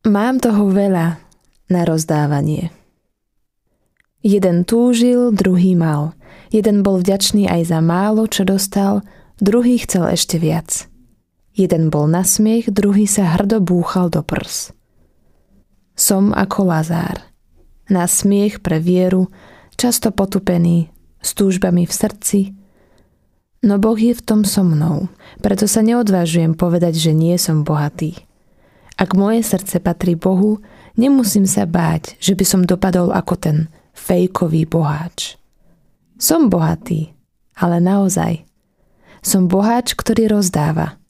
Mám toho veľa na rozdávanie. Jeden túžil, druhý mal. Jeden bol vďačný aj za málo, čo dostal, druhý chcel ešte viac. Jeden bol na smiech, druhý sa hrdo búchal do prs. Som ako Lazár. Na smiech pre vieru, často potupený, s túžbami v srdci, no Boh je v tom so mnou, preto sa neodvážujem povedať, že nie som bohatý. Ak moje srdce patrí Bohu, nemusím sa báť, že by som dopadol ako ten fejkový boháč. Som bohatý, ale naozaj. Som boháč, ktorý rozdáva.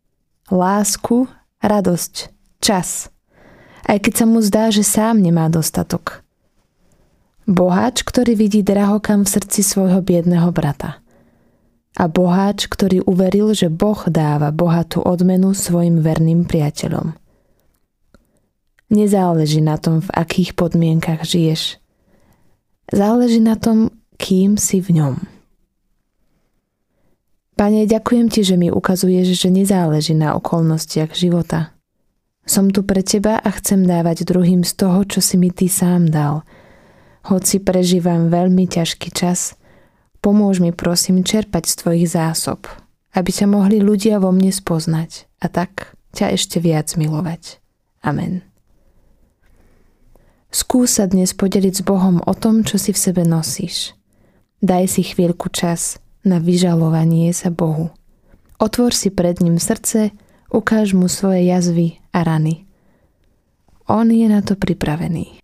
Lásku, radosť, čas. Aj keď sa mu zdá, že sám nemá dostatok. Boháč, ktorý vidí drahokam v srdci svojho biedného brata. A boháč, ktorý uveril, že Boh dáva bohatú odmenu svojim verným priateľom. Nezáleží na tom, v akých podmienkach žiješ. Záleží na tom, kým si v ňom. Pane, ďakujem ti, že mi ukazuješ, že nezáleží na okolnostiach života. Som tu pre teba a chcem dávať druhým z toho, čo si mi ty sám dal. Hoci prežívam veľmi ťažký čas, pomôž mi prosím čerpať z tvojich zásob, aby ťa mohli ľudia vo mne spoznať a tak ťa ešte viac milovať. Amen. Skús sa dnes podeliť s Bohom o tom, čo si v sebe nosíš. Daj si chvíľku čas na vyžalovanie sa Bohu. Otvor si pred ním srdce, ukáž mu svoje jazvy a rany. On je na to pripravený.